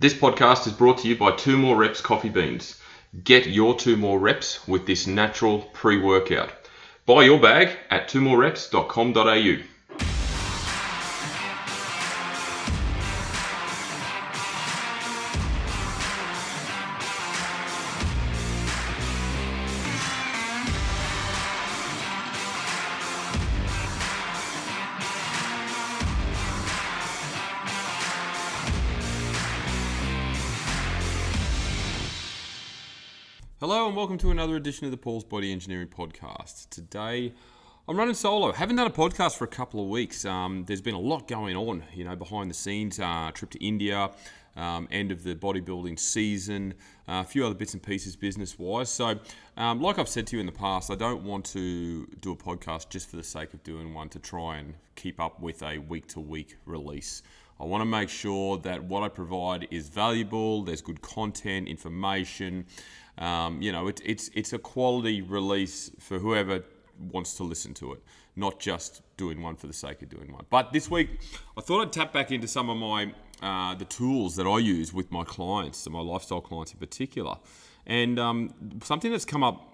This podcast is brought to you by Two More Reps Coffee Beans. Get your two more reps with this natural pre workout. Buy your bag at twomorereps.com.au. Hello and welcome to another edition of the Paul's Body Engineering Podcast. Today I'm running solo. Haven't done a podcast for a couple of weeks. Um, there's been a lot going on, you know, behind the scenes. Uh, trip to India, um, end of the bodybuilding season, uh, a few other bits and pieces business wise. So, um, like I've said to you in the past, I don't want to do a podcast just for the sake of doing one to try and keep up with a week to week release. I want to make sure that what I provide is valuable, there's good content, information. Um, you know, it, it's it's a quality release for whoever wants to listen to it, not just doing one for the sake of doing one. But this week, I thought I'd tap back into some of my uh, the tools that I use with my clients, my lifestyle clients in particular, and um, something that's come up.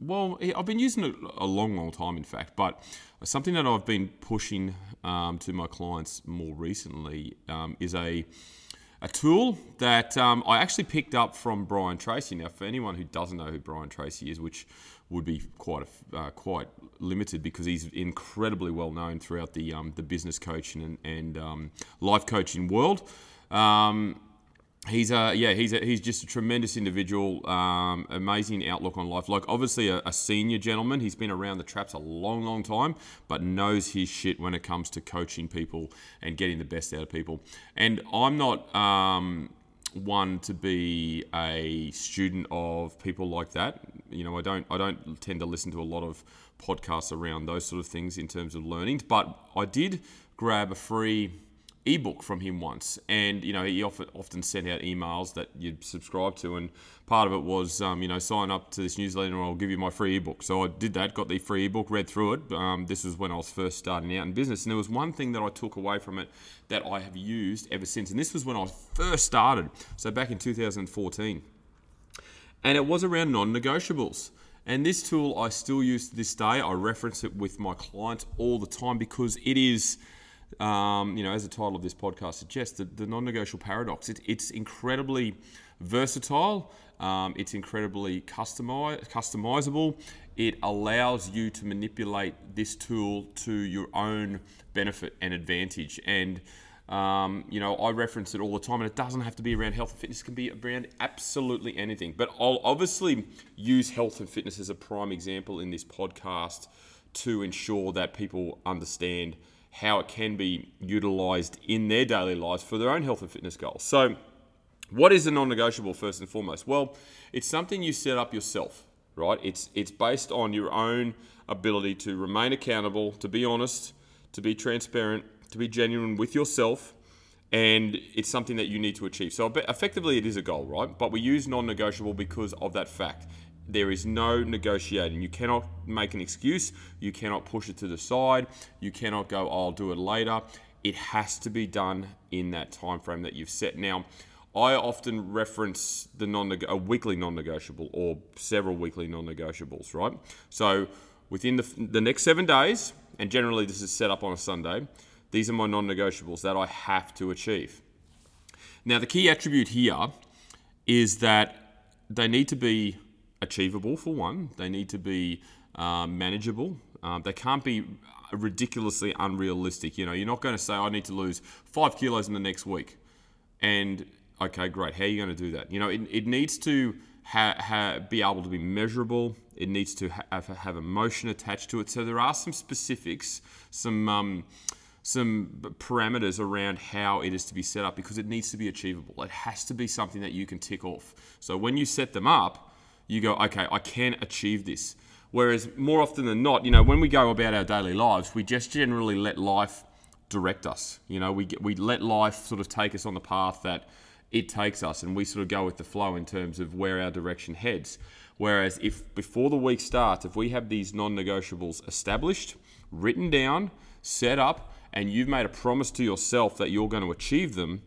Well, I've been using it a long, long time, in fact, but something that I've been pushing um, to my clients more recently um, is a a tool that um, I actually picked up from Brian Tracy. Now, for anyone who doesn't know who Brian Tracy is, which would be quite a, uh, quite limited because he's incredibly well known throughout the um, the business coaching and, and um, life coaching world. Um, he's a yeah he's a, he's just a tremendous individual um, amazing outlook on life. Like obviously a, a, senior gentleman he's been around the traps a long long time but knows his shit when it comes to coaching people and getting the best out of people. And i'm not um, one to be a student of people like that. You know i don't i don't tend to listen to a lot of podcasts around those sort of things in terms of learning but i did grab a free ebook from him once, and you know he often sent out emails that you'd subscribe to, and part of it was um, you know sign up to this newsletter, and I'll give you my free ebook. So I did that, got the free ebook, read through it. Um, this was when I was first starting out in business, and there was one thing that I took away from it that I have used ever since, and this was when I first started, so back in 2014, and it was around non-negotiables. And this tool I still use to this day. I reference it with my clients all the time because it is um, you know, as the title of this podcast suggests, the, the non-negotiable paradox. It, it's incredibly versatile. Um, it's incredibly customize, customizable. It allows you to manipulate this tool to your own benefit and advantage. And um, you know, I reference it all the time, and it doesn't have to be around health and fitness. It can be around absolutely anything. But I'll obviously use health and fitness as a prime example in this podcast to ensure that people understand how it can be utilized in their daily lives for their own health and fitness goals. So, what is a non negotiable first and foremost? Well, it's something you set up yourself, right? It's, it's based on your own ability to remain accountable, to be honest, to be transparent, to be genuine with yourself, and it's something that you need to achieve. So, effectively, it is a goal, right? But we use non negotiable because of that fact. There is no negotiating. You cannot make an excuse. You cannot push it to the side. You cannot go, oh, I'll do it later. It has to be done in that time frame that you've set. Now, I often reference the non a weekly non-negotiable or several weekly non-negotiables, right? So within the, the next seven days, and generally this is set up on a Sunday, these are my non-negotiables that I have to achieve. Now the key attribute here is that they need to be achievable for one. They need to be um, manageable. Um, they can't be ridiculously unrealistic. You know, you're not going to say, I need to lose five kilos in the next week. And okay, great. How are you going to do that? You know, it, it needs to ha- ha- be able to be measurable. It needs to have, have emotion attached to it. So there are some specifics, some. Um, some parameters around how it is to be set up because it needs to be achievable. It has to be something that you can tick off. So when you set them up, you go, okay, I can achieve this. Whereas more often than not, you know, when we go about our daily lives, we just generally let life direct us. You know, we we let life sort of take us on the path that it takes us, and we sort of go with the flow in terms of where our direction heads. Whereas if before the week starts, if we have these non-negotiables established, written down, set up, and you've made a promise to yourself that you're going to achieve them,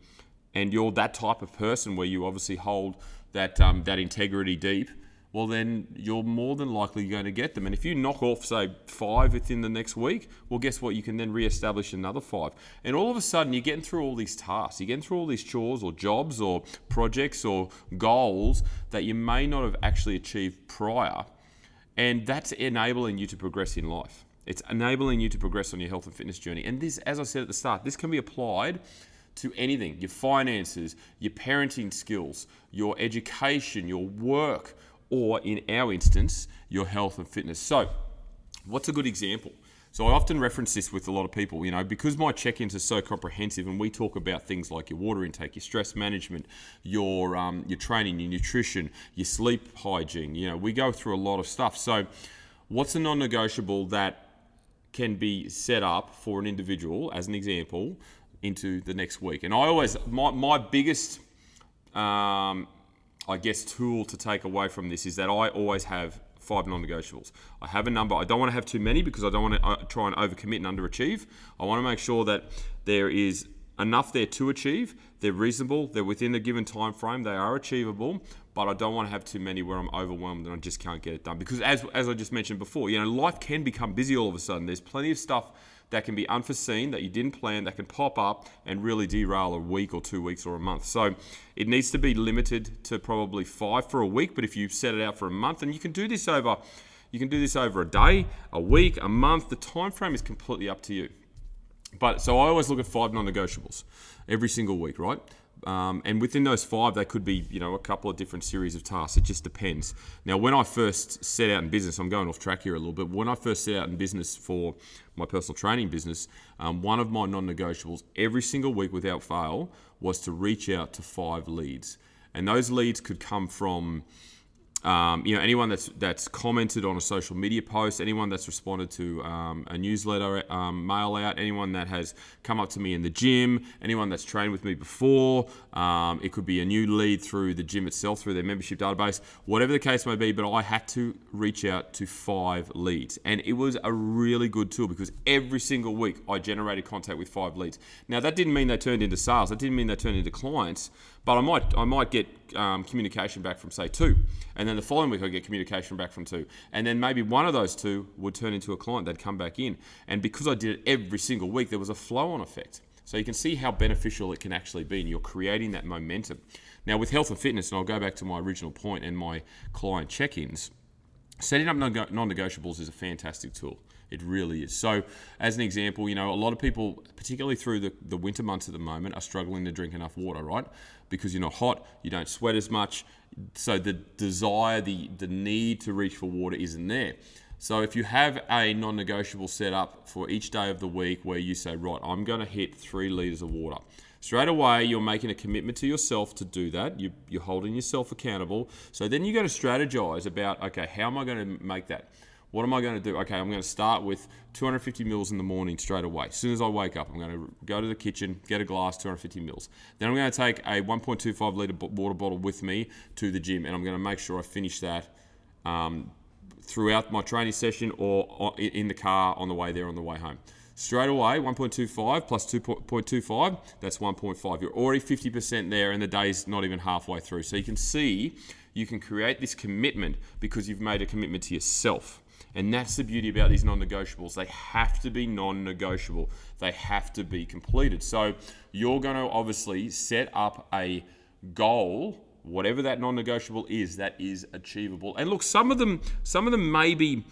and you're that type of person where you obviously hold that um, that integrity deep, well then you're more than likely going to get them. And if you knock off say five within the next week, well guess what? You can then re-establish another five. And all of a sudden you're getting through all these tasks, you're getting through all these chores or jobs or projects or goals that you may not have actually achieved prior. And that's enabling you to progress in life. It's enabling you to progress on your health and fitness journey. And this, as I said at the start, this can be applied to anything your finances, your parenting skills, your education, your work, or in our instance, your health and fitness. So, what's a good example? So, I often reference this with a lot of people, you know, because my check ins are so comprehensive and we talk about things like your water intake, your stress management, your, um, your training, your nutrition, your sleep hygiene, you know, we go through a lot of stuff. So, what's a non negotiable that can be set up for an individual, as an example, into the next week. And I always, my, my biggest, um, I guess, tool to take away from this is that I always have five non-negotiables. I have a number. I don't want to have too many because I don't want to uh, try and overcommit and underachieve. I want to make sure that there is enough there to achieve. They're reasonable. They're within a given time frame. They are achievable, but I don't want to have too many where I'm overwhelmed and I just can't get it done. Because as as I just mentioned before, you know, life can become busy all of a sudden. There's plenty of stuff that can be unforeseen, that you didn't plan, that can pop up and really derail a week or two weeks or a month. So it needs to be limited to probably five for a week. But if you set it out for a month, and you can do this over, you can do this over a day, a week, a month. The time frame is completely up to you. But so I always look at five non-negotiables every single week, right? Um, and within those five, they could be, you know, a couple of different series of tasks. It just depends. Now, when I first set out in business, I'm going off track here a little bit. When I first set out in business for my personal training business, um, one of my non-negotiables every single week without fail was to reach out to five leads, and those leads could come from um, you know, anyone that's that's commented on a social media post, anyone that's responded to um, a newsletter um, mail out, anyone that has come up to me in the gym, anyone that's trained with me before. Um, it could be a new lead through the gym itself, through their membership database, whatever the case may be. But I had to reach out to five leads, and it was a really good tool because every single week I generated contact with five leads. Now that didn't mean they turned into sales. That didn't mean they turned into clients but I might I might get um, communication back from say two, and then the following week I get communication back from two, and then maybe one of those two would turn into a client. They'd come back in, and because I did it every single week, there was a flow-on effect. So you can see how beneficial it can actually be, and you're creating that momentum. Now with health and fitness, and I'll go back to my original point and my client check-ins. Setting up non-negotiables is a fantastic tool. It really is. So, as an example, you know, a lot of people, particularly through the, the winter months at the moment, are struggling to drink enough water, right? Because you're not hot, you don't sweat as much. So, the desire, the, the need to reach for water isn't there. So, if you have a non negotiable set up for each day of the week where you say, right, I'm going to hit three litres of water, straight away you're making a commitment to yourself to do that. You, You, are holding yourself accountable. So, then you're going to strategize about, okay, how am I going to make that? What am I going to do? Okay, I'm going to start with 250 mils in the morning straight away. As soon as I wake up, I'm going to go to the kitchen, get a glass, 250 mils. Then I'm going to take a 1.25 litre water bottle with me to the gym, and I'm going to make sure I finish that um, throughout my training session or in the car on the way there on the way home. Straight away, 1.25 plus 2.25, that's 1.5. You're already 50% there, and the day's not even halfway through. So you can see you can create this commitment because you've made a commitment to yourself. And that's the beauty about these non negotiables. They have to be non negotiable, they have to be completed. So you're going to obviously set up a goal whatever that non-negotiable is that is achievable and look some of them some of them may be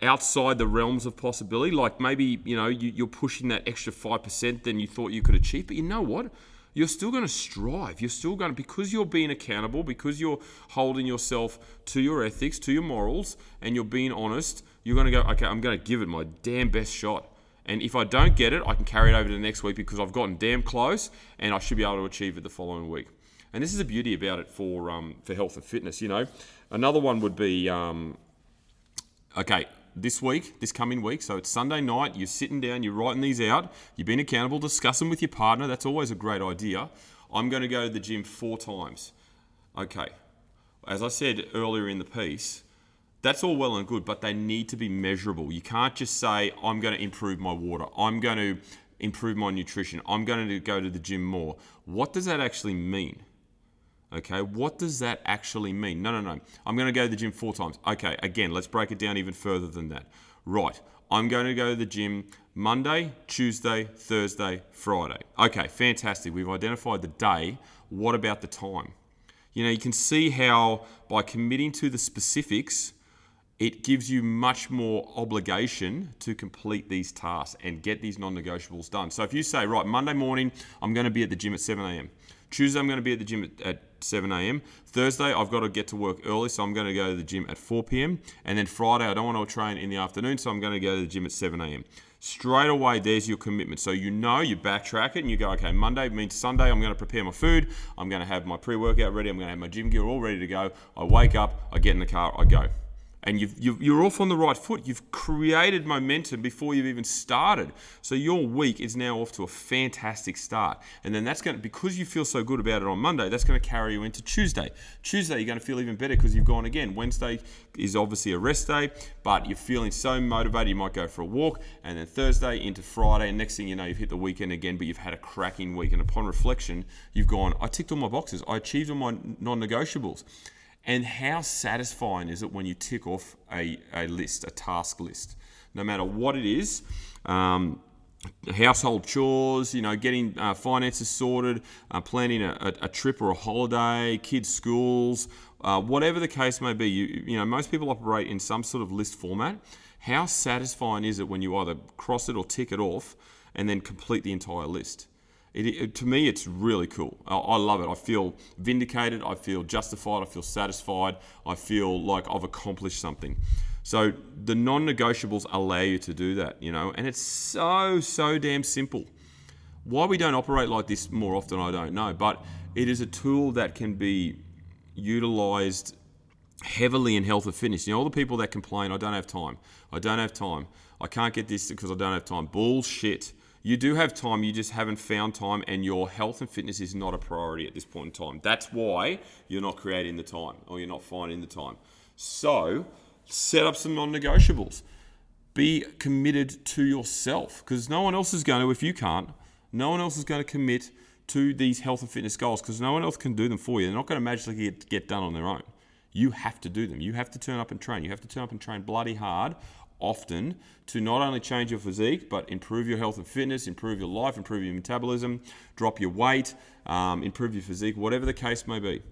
outside the realms of possibility like maybe you know you, are pushing that extra 5% than you thought you could achieve but you know what you're still going to strive. You're still going to, because you're being accountable, because you're holding yourself to your ethics, to your morals, and you're being honest, you're going to go, okay, I'm going to give it my damn best shot. And if I don't get it, I can carry it over to the next week because I've gotten damn close and I should be able to achieve it the following week. And this is the beauty about it for, um, for health and fitness. You know, another one would be, um, okay, this week, this coming week. So it's Sunday night, you're sitting down, you're writing these out, you've been accountable, discuss them with your partner. That's always a great idea. I'm going to go to the gym four times. Okay. As I said earlier in the piece, that's all well and good, but they need to be measurable. You can't just say, I'm going to improve my water. I'm going to improve my nutrition. I'm going to go to the gym more. What does that actually mean? Okay, what does that actually mean? No, no, no. I'm going to go to the gym four times. Okay, again, let's break it down even further than that. Right, I'm going to go to the gym Monday, Tuesday, Thursday, Friday. Okay, fantastic. We've identified the day. What about the time? You know, you can see how by committing to the specifics, it gives you much more obligation to complete these tasks and get these non negotiables done. So if you say, right, Monday morning, I'm going to be at the gym at 7 a.m., Tuesday, I'm going to be at the gym at, at 7 a.m. Thursday, I've got to get to work early, so I'm going to go to the gym at 4 p.m. And then Friday, I don't want to train in the afternoon, so I'm going to go to the gym at 7 a.m. Straight away, there's your commitment. So you know, you backtrack it and you go, okay, Monday means Sunday, I'm going to prepare my food, I'm going to have my pre workout ready, I'm going to have my gym gear all ready to go. I wake up, I get in the car, I go and you are off on the right foot. You've created momentum before you've even started. So your week is now off to a fantastic start. And then that's going to, because you feel so good about it on Monday, that's going to carry you into Tuesday. Tuesday, you're going to feel even better because you've gone again. Wednesday is obviously a rest day, but you're feeling so motivated, you might go for a walk. And then Thursday into Friday, and next thing you know, you've hit the weekend again, but you've had a cracking week. And upon reflection, you've gone, I ticked all my boxes, I achieved all my non negotiables. And how satisfying is it when you tick off a, a list, a task list, no matter what it is? Um, household chores, you know, getting uh, finances sorted, uh, planning a, a, a, trip or a holiday, kids' schools, uh, whatever the case may be. You, you know, most people operate in some sort of list format. How satisfying is it when you either cross it or tick it off and then complete the entire list? It, it, to me, it's really cool. I, I, love it. I feel vindicated. I feel justified. I feel satisfied. I feel like I've accomplished something. So the non-negotiables allow you to do that, you know, and it's so so damn simple. Why we don't operate like this more often, I don't know, but it is a tool that can be utilized heavily in health and fitness. You know, all the people that complain, I don't have time. I don't have time. I can't get this because I don't have time. Bullshit you do have time, you just haven't found time, and your health and fitness is not a priority at this point in time. That's why you're not creating the time or you're not finding the time. So, set up some non negotiables. Be committed to yourself because no one else is going to, if you can't, no one else is going to commit to these health and fitness goals because no one else can do them for you. They're not going to magically get, get done on their own. You have to do them. You have to turn up and train. You have to turn up and train bloody hard often to not only change your physique, but improve your health and fitness, improve your life, improve your metabolism, drop your weight, um, improve your physique, whatever the case may be.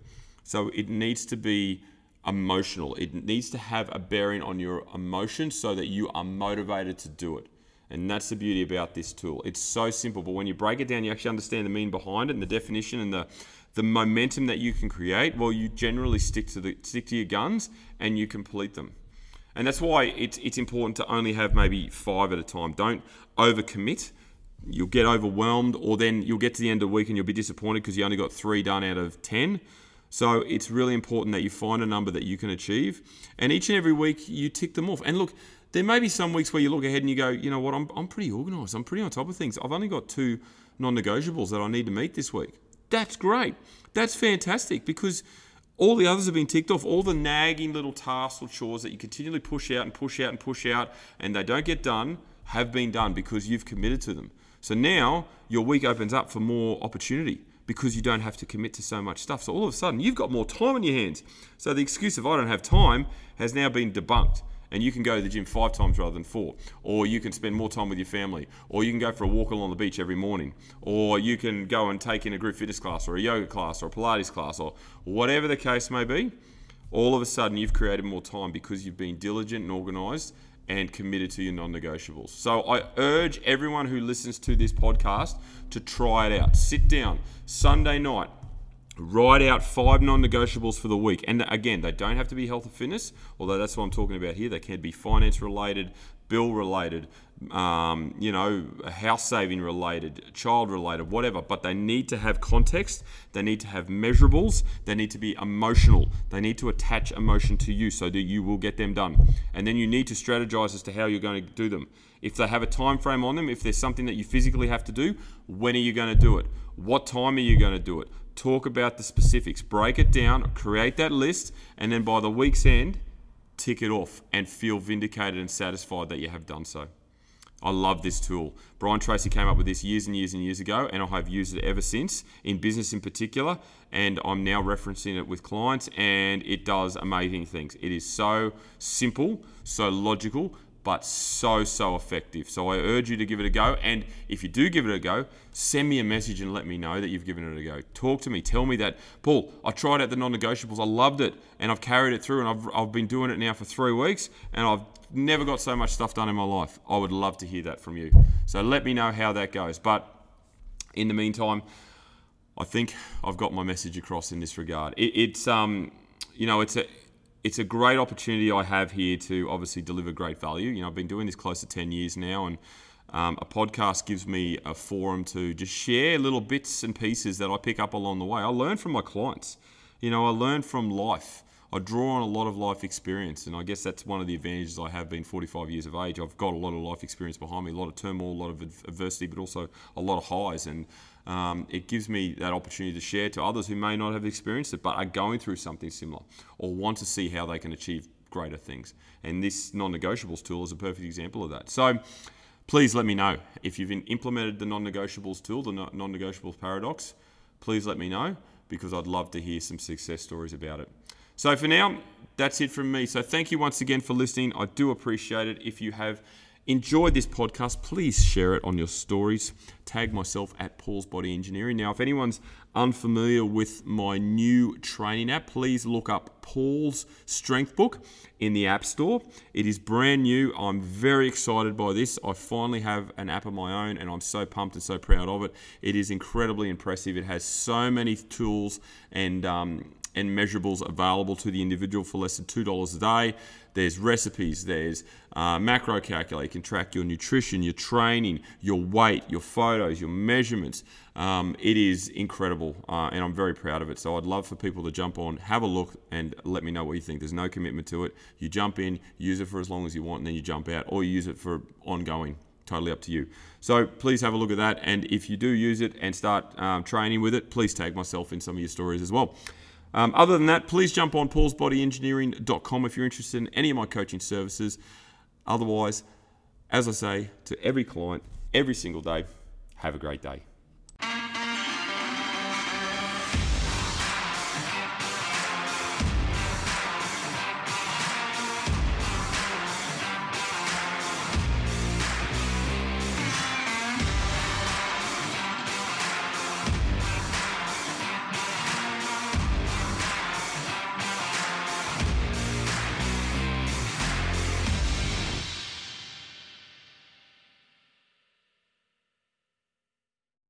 So it needs to be emotional. It needs to have a bearing on your emotions so that you are motivated to do it. And that's the beauty about this tool. It's so simple, but when you break it down, you actually understand the meaning behind it and the definition and the the momentum that you can create. Well, you generally stick to the stick to your guns and you complete them. And that's why it's, it's important to only have maybe five at a time. Don't overcommit. You'll get overwhelmed, or then you'll get to the end of the week and you'll be disappointed because you only got three done out of 10. So it's really important that you find a number that you can achieve. And each and every week you tick them off. And look, there may be some weeks where you look ahead and you go, you know what, I'm, I'm pretty organized. I'm pretty on top of things. I've only got two non negotiables that I need to meet this week. That's great. That's fantastic because all the others have been ticked off. All the nagging little tasks or chores that you continually push out and push out and push out and they don't get done have been done because you've committed to them. So now your week opens up for more opportunity because you don't have to commit to so much stuff. So all of a sudden you've got more time on your hands. So the excuse of I don't have time has now been debunked and you can go to the gym five times rather than four, or you can spend more time with your family, or you can go for a walk along the beach every morning, or you can go and take in a group fitness class, or a yoga class, or a Pilates class, or whatever the case may be. All of a sudden, you've created more time because you've been diligent and organized and committed to your non negotiables. So I urge everyone who listens to this podcast to try it out. Sit down Sunday night, Write out five non negotiables for the week. And again, they don't have to be health and fitness, although that's what I'm talking about here. They can be finance related, bill related, um, you know, house saving related, child related, whatever. But they need to have context. They need to have measurables. They need to be emotional. They need to attach emotion to you so that you will get them done. And then you need to strategize as to how you're going to do them. If they have a time frame on them, if there's something that you physically have to do, when are you going to do it? What time are you going to do it? Talk about the specifics, break it down, create that list, and then by the week's end, tick it off and feel vindicated and satisfied that you have done so. I love this tool. Brian Tracy came up with this years and years and years ago, and I have used it ever since, in business in particular. And I'm now referencing it with clients, and it does amazing things. It is so simple, so logical, but so, so effective. So I urge you to give it a go. And if you do give it a go, send me a message and let me know that you've given it a go. Talk to me. Tell me that, Paul, I tried out the non negotiables. I loved it. And I've carried it through. And I've, I've been doing it now for three weeks. And I've never got so much stuff done in my life. I would love to hear that from you. So let me know how that goes. But in the meantime, I think I've got my message across in this regard. It, it's, um, you know, it's a, it's a great opportunity I have here to obviously deliver great value. You know, I've been doing this close to 10 years now, and um, a podcast gives me a forum to just share little bits and pieces that I pick up along the way. I learn from my clients. You know, I learn from life. I draw on a lot of life experience, and I guess that's one of the advantages I have being 45 years of age. I've got a lot of life experience behind me, a lot of turmoil, a lot of adversity, but also a lot of highs. And um, it gives me that opportunity to share to others who may not have experienced it but are going through something similar or want to see how they can achieve greater things. And this non negotiables tool is a perfect example of that. So please let me know if you've implemented the non negotiables tool, the non negotiables paradox. Please let me know because I'd love to hear some success stories about it. So for now, that's it from me. So thank you once again for listening. I do appreciate it. If you have enjoyed this podcast, please share it on your stories. Tag myself at Paul's Body Engineering. Now, if anyone's unfamiliar with my new training app, please look up Paul's Strength Book in the App Store. It is brand new. I'm very excited by this. I finally have an app of my own, and I'm so pumped and so proud of it. It is incredibly impressive. It has so many tools and um, and measurables available to the individual for less than $2 a day. There's recipes, there's uh, macro calculator, you can track your nutrition, your training, your weight, your photos, your measurements. Um, it is incredible, uh, and I'm very proud of it. So I'd love for people to jump on, have a look, and let me know what you think. There's no commitment to it. You jump in, use it for as long as you want, and then you jump out, or you use it for ongoing totally up to you. So please have a look at that. And if you do use it and start um, training with it, please tag myself in some of your stories as well. Um, other than that, please jump on paulsbodyengineering.com if you're interested in any of my coaching services. Otherwise, as I say to every client every single day, have a great day.